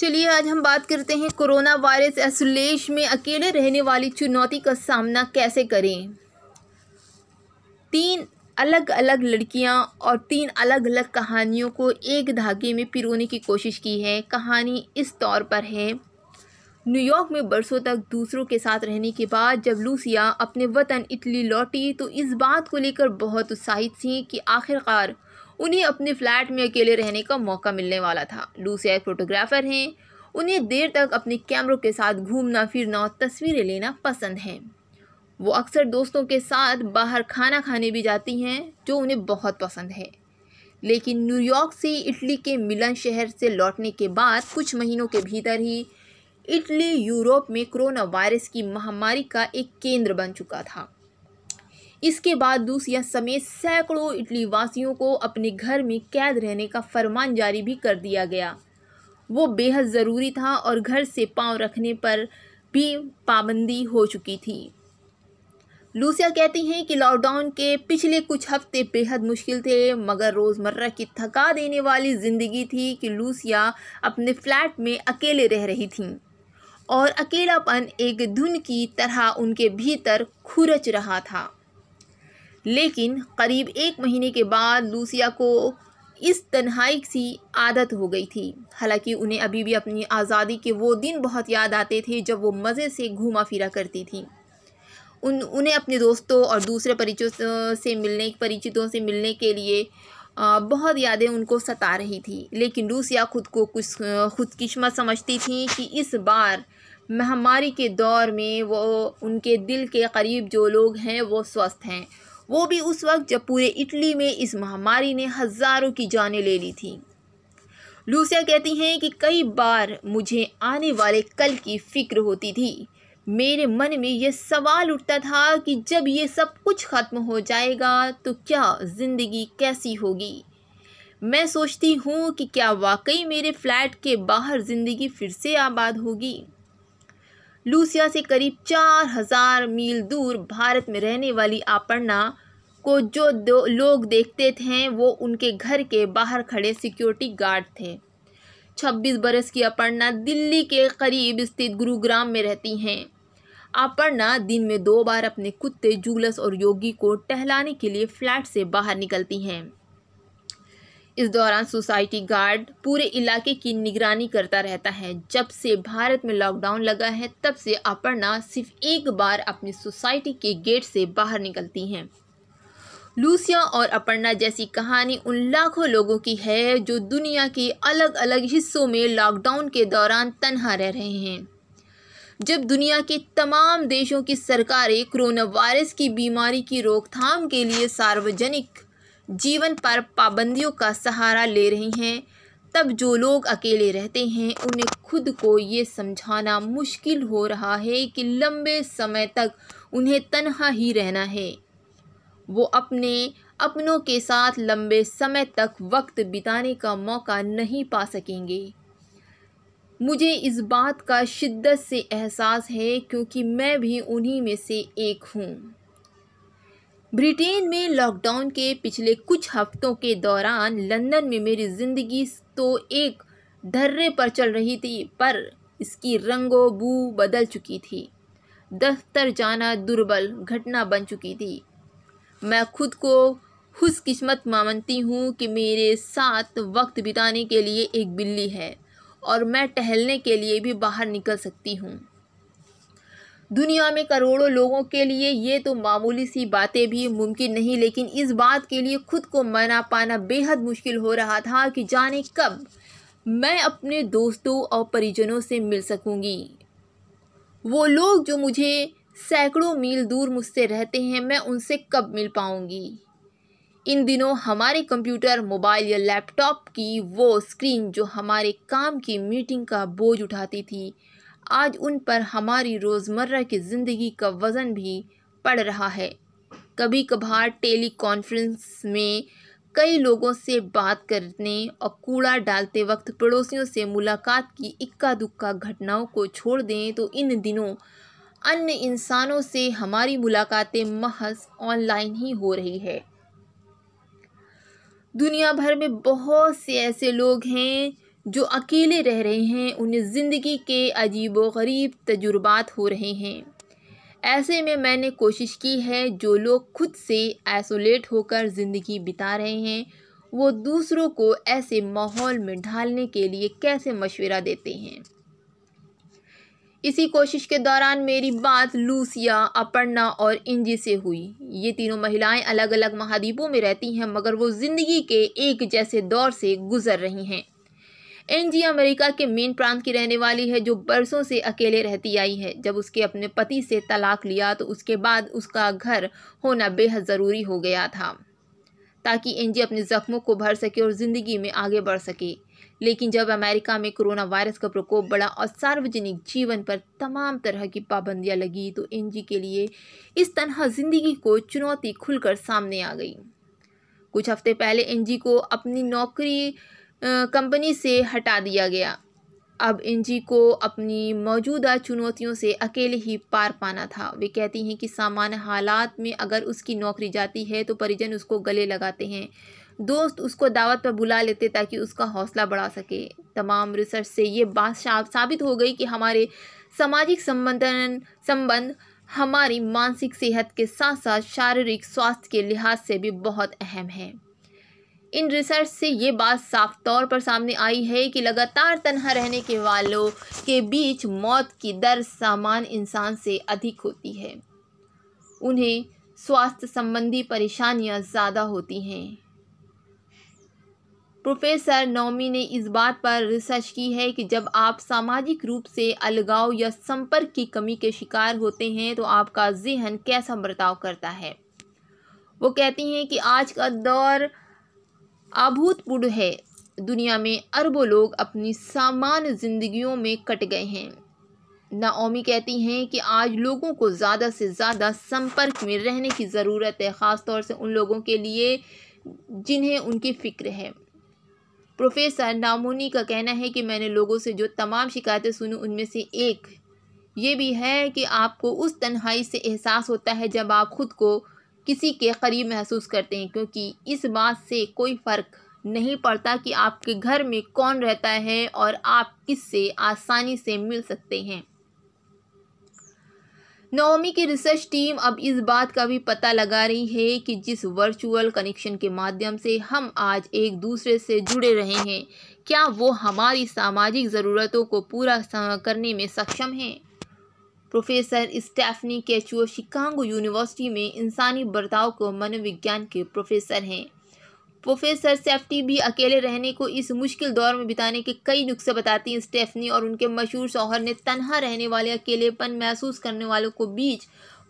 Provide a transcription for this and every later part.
चलिए, आज हम बात करते हैं कोरोना वायरस एसोलेश में अकेले रहने वाली चुनौती का सामना कैसे करें? तीन अलग अलग लड़कियाँ और तीन अलग अलग कहानियों को एक धागे में पिरोने की कोशिश की है। कहानी इस तौर पर है न्यूयॉर्क में बरसों तक दूसरों के साथ रहने के बाद जब लूसिया अपने वतन इटली लौटी तो इस बात को लेकर बहुत उत्साहित थी कि आखिरकार उन्हें अपने फ्लैट में अकेले रहने का मौका मिलने वाला था। लूसिया एक फोटोग्राफ़र हैं। उन्हें देर तक अपने कैमरों के साथ घूमना, फिरना और तस्वीरें लेना पसंद है। वो अक्सर दोस्तों के साथ बाहर खाना खाने भी जाती हैं, जो उन्हें बहुत पसंद है। लेकिन न्यूयॉर्क से इटली के मिलन शहर से लौटने के बाद कुछ महीनों के भीतर ही इटली यूरोप में कोरोना वायरस की महामारी का एक केंद्र बन चुका था। इसके बाद दूसिया समेत सैकड़ों इटली वासियों को अपने घर में कैद रहने का फरमान जारी भी कर दिया गया। वो बेहद ज़रूरी था और घर से पाँव रखने पर भी पाबंदी हो चुकी थी। लूसिया कहती हैं कि लॉकडाउन के पिछले कुछ हफ़्ते बेहद मुश्किल थे, मगर रोज़मर्रा की थका देने वाली ज़िंदगी थी कि लूसिया अपने फ्लैट में अकेले रह रही थीं। और अकेलापन एक धुन की तरह उनके भीतर खुरच रहा था। लेकिन करीब एक महीने के बाद लूसिया को इस तन्हाई सी आदत हो गई थी। हालाँकि उन्हें अभी भी अपनी आज़ादी के वो दिन बहुत याद आते थे जब वो मज़े से घूमा फिरा करती थी। उन, उन्हें अपने दोस्तों और दूसरे परिचितों से मिलने, परिचितों से मिलने के लिए बहुत यादें उनको सता रही थी। लेकिन लूसिया खुद को कुछ खुदकिस्मत समझती थी कि इस बार महामारी के दौर में वो उनके दिल के करीब जो लोग हैं वो स्वस्थ हैं। वो भी उस वक्त जब पूरे इटली में इस महामारी ने हज़ारों की जानें ले ली थी। लूसिया कहती हैं कि कई बार मुझे आने वाले कल की फ़िक्र होती थी। मेरे मन में यह सवाल उठता था कि जब ये सब कुछ ख़त्म हो जाएगा तो क्या ज़िंदगी कैसी होगी? मैं सोचती हूँ कि क्या वाकई मेरे फ्लैट के बाहर ज़िंदगी फिर से आबाद होगी। लूसिया से करीब चार हज़ार मील दूर भारत में रहने वाली अपर्णा को जो दो लोग देखते थे, वो उनके घर के बाहर खड़े सिक्योरिटी गार्ड थे। 26 बरस की अपर्णा दिल्ली के करीब स्थित गुरुग्राम में रहती हैं। अपर्णा दिन में दो बार अपने कुत्ते, जूलस और योगी को टहलाने के लिए फ्लैट से बाहर निकलती हैं। इस दौरान सोसाइटी गार्ड पूरे इलाके की निगरानी करता रहता है। जब से भारत में लॉकडाउन लगा है, तब से अपर्णा सिर्फ़ एक बार अपनी सोसाइटी के गेट से बाहर निकलती हैं। लूसिया और अपर्णा जैसी कहानी उन लाखों लोगों की है जो दुनिया के अलग अलग हिस्सों में लॉकडाउन के दौरान तनहा रह रहे हैं। जब दुनिया के तमाम देशों की सरकारें कोरोना वायरस की बीमारी की रोकथाम के लिए सार्वजनिक जीवन पर पाबंदियों का सहारा ले रही हैं, तब जो लोग अकेले रहते हैं, उन्हें खुद को ये समझाना मुश्किल हो रहा है कि लंबे समय तक उन्हें तनहा ही रहना है। वो अपने अपनों के साथ लंबे समय तक वक्त बिताने का मौका नहीं पा सकेंगे। मुझे इस बात का शिद्दत से एहसास है क्योंकि मैं भी उन्हीं में से एक हूँ। ब्रिटेन में लॉकडाउन के पिछले कुछ हफ्तों के दौरान लंदन में मेरी ज़िंदगी तो एक धर्रे पर चल रही थी, पर इसकी रंगो बू बदल चुकी थी। दफ्तर जाना दुर्बल घटना बन चुकी थी। मैं खुद को खुशकिस्मत मानती हूँ कि मेरे साथ वक्त बिताने के लिए एक बिल्ली है और मैं टहलने के लिए भी बाहर निकल सकती हूँ। दुनिया में करोड़ों लोगों के लिए ये तो मामूली सी बातें भी मुमकिन नहीं, लेकिन इस बात के लिए खुद को मना पाना बेहद मुश्किल हो रहा था कि जाने कब मैं अपने दोस्तों और परिजनों से मिल सकूँगी। वो लोग जो मुझे सैकड़ों मील दूर मुझसे रहते हैं, मैं उनसे कब मिल पाऊँगी? इन दिनों हमारे कंप्यूटर, मोबाइल या लैपटॉप की वो स्क्रीन जो हमारे काम की मीटिंग का बोझ उठाती थी, आज उन पर हमारी रोज़मर्रा की ज़िंदगी का वज़न भी पड़ रहा है। कभी कभार टेली कॉन्फ्रेंस में कई लोगों से बात करने और कूड़ा डालते वक्त पड़ोसियों से मुलाकात की इक्का दुक्का घटनाओं को छोड़ दें तो इन दिनों अन्य इंसानों से हमारी मुलाकातें महज ऑनलाइन ही हो रही है। दुनिया भर में बहुत से ऐसे लोग हैं जो अकेले रह रहे हैं, उन्हें ज़िंदगी के अजीब व गरीब तजुर्बात हो रहे हैं। ऐसे में मैंने कोशिश की है जो लोग खुद से आइसोलेट होकर ज़िंदगी बिता रहे हैं, वो दूसरों को ऐसे माहौल में ढालने के लिए कैसे मशवरा देते हैं। इसी कोशिश के दौरान मेरी बात लूसिया, अपर्णा और इंजी से हुई। ये तीनों महिलाएँ अलग अलग महाद्वीपों में रहती हैं, मगर वो ज़िंदगी के एक जैसे दौर से गुजर रही हैं। एनजी अमेरिका के मेन प्रांत की रहने वाली है, जो बरसों से अकेले रहती आई है। जब उसके अपने पति से तलाक लिया तो उसके बाद उसका घर होना बेहद ज़रूरी हो गया था। ताकि एनजी अपने ज़ख्मों को भर सके और ज़िंदगी में आगे बढ़ सके। लेकिन जब अमेरिका में कोरोना वायरस का प्रकोप बढ़ा और सार्वजनिक जीवन पर तमाम तरह की पाबंदियाँ लगी तो एनजी के लिए इस तरह ज़िंदगी को चुनौती खुलकर सामने आ गई। कुछ हफ़्ते पहले एनजी को अपनी नौकरी कंपनी से हटा दिया गया। अब एनजी को अपनी मौजूदा चुनौतियों से अकेले ही पार पाना था। वे कहती हैं कि सामान्य हालात में अगर उसकी नौकरी जाती है तो परिजन उसको गले लगाते हैं। दोस्त उसको दावत पर बुला लेते ताकि उसका हौसला बढ़ा सके। तमाम रिसर्च से ये बात साबित हो गई कि हमारे सामाजिक संबंधन, संबंध, हमारी मानसिक सेहत के साथ साथ शारीरिक स्वास्थ्य के लिहाज से भी बहुत अहम है। इन रिसर्च से ये बात साफ़ तौर पर सामने आई है कि लगातार तनहा रहने के वालों के बीच मौत की दर सामान्य इंसान से अधिक होती है। उन्हें स्वास्थ्य संबंधी परेशानियाँ ज़्यादा होती हैं। प्रोफेसर नौमी ने इस बात पर रिसर्च की है कि जब आप सामाजिक रूप से अलगाव या संपर्क की कमी के शिकार होते हैं तो आपका जहन कैसा बर्ताव करता है? वो कहती हैं कि आज का दौर अभूतपूर्व है। दुनिया में अरबों लोग अपनी सामान्य जिंदगियों में कट गए हैं। नाओमी कहती हैं कि आज लोगों को ज़्यादा से ज़्यादा संपर्क में रहने की ज़रूरत है ख़ास तौर से उन लोगों के लिए जिन्हें उनकी फ़िक्र है। प्रोफेसर नामोनी का कहना है कि मैंने लोगों से जो तमाम शिकायतें सुनी, उनमें से एक ये भी है कि आपको उस तन्हाई से एहसास होता है जब आप खुद को किसी के करीब महसूस करते हैं, क्योंकि इस बात से कोई फ़र्क नहीं पड़ता कि आपके घर में कौन रहता है और आप किससे आसानी से मिल सकते हैं। नवमी की रिसर्च टीम अब इस बात का भी पता लगा रही है कि जिस वर्चुअल कनेक्शन के माध्यम से हम आज एक दूसरे से जुड़े रहे हैं, क्या वो हमारी सामाजिक ज़रूरतों को पूरा करने में सक्षम हैं? Professor Stephanie Cacioppo Chicago university में इंसानी बर्ताव को मनोविज्ञान के प्रोफेसर हैं। प्रोफेसर सेफ्टी भी अकेले रहने को इस मुश्किल दौर में बिताने के कई नुस्खे बताती हैं स्टेफनी और उनके मशहूर शौहर ने तनहा रहने वाले, अकेलेपन महसूस करने वालों को बीच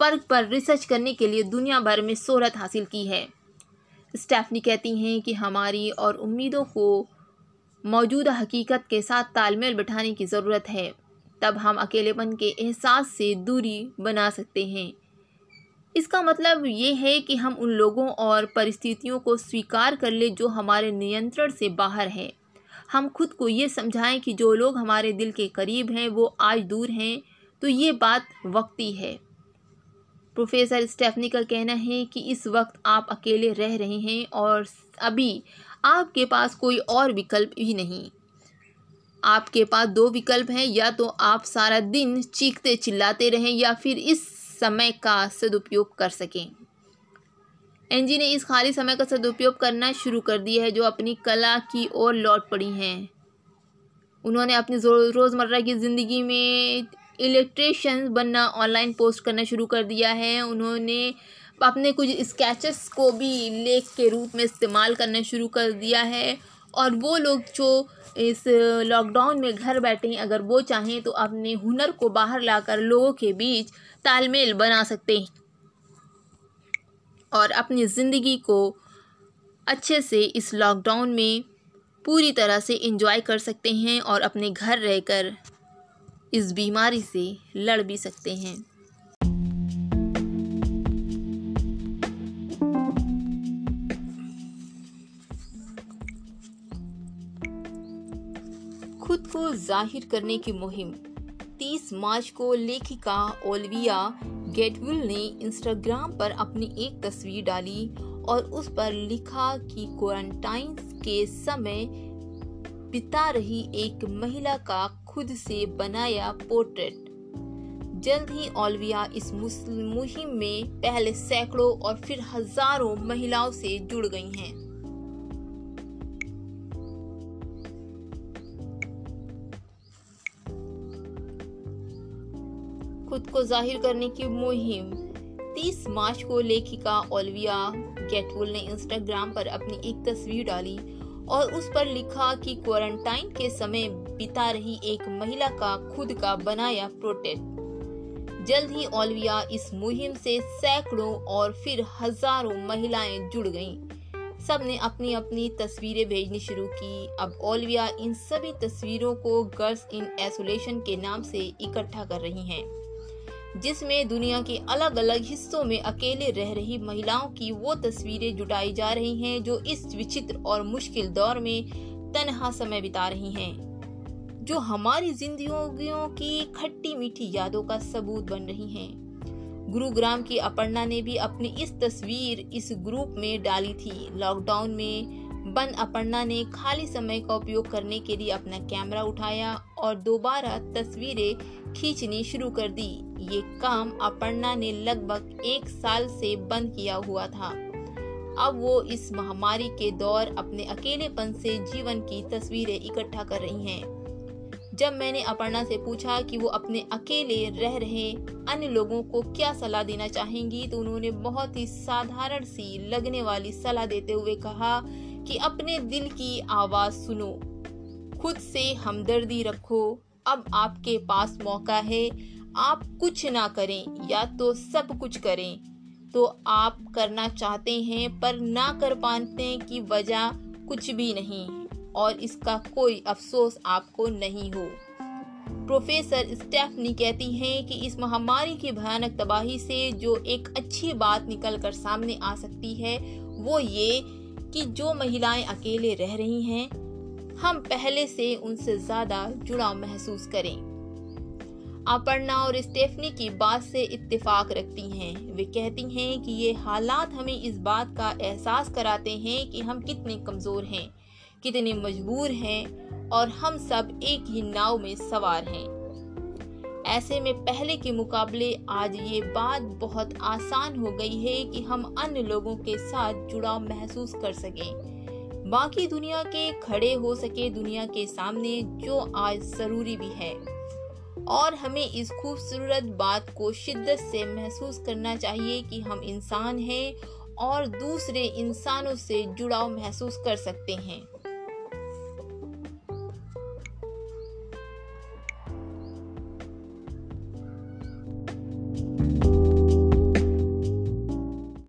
फ़र्क पर रिसर्च करने के लिए दुनिया भर में शोहरत हासिल की है। स्टेफनी कहती हैं कि हमारी और उम्मीदों को मौजूदा हकीकत के साथ तालमेल बिठाने की ज़रूरत है। तब हम अकेलेपन के एहसास से दूरी बना सकते हैं। इसका मतलब ये है कि हम उन लोगों और परिस्थितियों को स्वीकार कर ले जो हमारे नियंत्रण से बाहर है। हम खुद को ये समझाएँ कि जो लोग हमारे दिल के करीब हैं, वो आज दूर हैं तो ये बात वक्ती है। प्रोफेसर स्टेफनी का कहना है कि इस वक्त आप अकेले रह रहे हैं और अभी आपके पास कोई और विकल्प ही नहीं। आपके पास दो विकल्प हैं, या तो आप सारा दिन चीखते चिल्लाते रहें, या फिर इस समय का सदुपयोग कर सकें। एनजी ने इस खाली समय का सदुपयोग करना शुरू कर दिया है, जो अपनी कला की ओर लौट पड़ी हैं। उन्होंने अपनी रोज़मर्रा की ज़िंदगी में इलेक्ट्रिशियन बनना, ऑनलाइन पोस्ट करना शुरू कर दिया है। उन्होंने अपने कुछ स्केचेस को भी लेख के रूप में इस्तेमाल करना शुरू कर दिया है, और वो लोग जो इस लॉकडाउन में घर बैठे हैं अगर वो चाहें तो अपने हुनर को बाहर लाकर लोगों के बीच तालमेल बना सकते हैं। और अपनी ज़िंदगी को अच्छे से इस लॉकडाउन में पूरी तरह से इंजॉय कर सकते हैं और अपने घर रहकर इस बीमारी से लड़ भी सकते हैं। ज़ाहिर करने की मुहिम। 30 मार्च को लेखिका ओलविया गेटविल ने इंस्टाग्राम पर अपनी एक तस्वीर डाली और उस पर लिखा कि क्वारंटाइन के समय बिता रही एक महिला का खुद से बनाया पोर्ट्रेट। जल्द ही ओल्विया इस मुहिम में पहले सैकड़ों और फिर हज़ारों महिलाओं से जुड़ गई हैं। खुद को ज़ाहिर करने की मुहिम। 30 मार्च को लेखिका ओल्विया गेटवुल ने इंस्टाग्राम पर अपनी एक तस्वीर डाली और उस पर लिखा कि क्वारंटाइन के समय बिता रही एक महिला का खुद का बनाया प्रोटेक्ट जल्द ही ओल्विया इस मुहिम से सैकड़ों और फिर हज़ारों महिलाएँ जुड़ गईं। सबने अपनी अपनी तस्वीरें भेजनी शुरू की। अब ओल्विया इन सभी तस्वीरों को गर्ल्स इन आइसोलेशन के नाम से इकट्ठा कर रही हैं। जिसमें दुनिया के अलग अलग हिस्सों में अकेले रह रही महिलाओं की वो तस्वीरें जुटाई जा रही हैं, जो इस विचित्र और मुश्किल दौर में तनहा समय बिता रही हैं, जो हमारी जिंदगियों की खट्टी मीठी यादों का सबूत बन रही हैं। गुरुग्राम की अपर्णा ने भी अपनी इस तस्वीर इस ग्रुप में डाली थी। लॉकडाउन में बंद अपर्णा ने खाली समय का उपयोग करने के लिए अपना कैमरा उठाया और दोबारा तस्वीरें खींचनी शुरू कर दी। ये काम अपर्णा ने लगभग एक साल से बंद किया हुआ था। अब वो इस महामारी के दौर अपने अकेलेपन से जीवन की तस्वीरें इकट्ठा कर रही हैं। जब मैंने अपर्णा से पूछा कि वो अपने अकेले रह रहे अन्य लोगों को क्या सलाह देना चाहेंगी तो उन्होंने बहुत ही साधारण सी लगने वाली सलाह देते हुए कहा कि अपने दिल की आवाज़ सुनो। खुद से हमदर्दी रखो। अब आपके पास मौका है। आप कुछ ना करें या तो सब कुछ करें। तो आप करना चाहते हैं पर ना कर पाते की वजह कुछ भी नहीं। और इसका कोई अफसोस आपको नहीं हो। प्रोफेसर स्टेफनी कहती हैं कि इस महामारी की भयानक तबाही से जो एक अच्छी बात निकल कर सामने आ सकती है, वो ये कि जो महिलाएँ अकेले रह रही हैं, हम पहले से उनसे ज़्यादा जुड़ाव महसूस करें। अपर्णा और स्टेफनी की बात से इत्तेफाक रखती हैं। वे कहती हैं कि ये हालात हमें इस बात का एहसास कराते हैं कि हम कितने कमज़ोर हैं, कितने मजबूर हैं और हम सब एक ही नाव में सवार हैं। ऐसे में पहले के मुकाबले आज ये बात बहुत आसान हो गई है कि हम अन्य लोगों के साथ जुड़ाव महसूस कर सकें। बाकी दुनिया के खड़े हो सके दुनिया के सामने, जो आज ज़रूरी भी है। और हमें इस खूबसूरत बात को शिद्दत से महसूस करना चाहिए कि हम इंसान हैं और दूसरे इंसानों से जुड़ाव महसूस कर सकते हैं।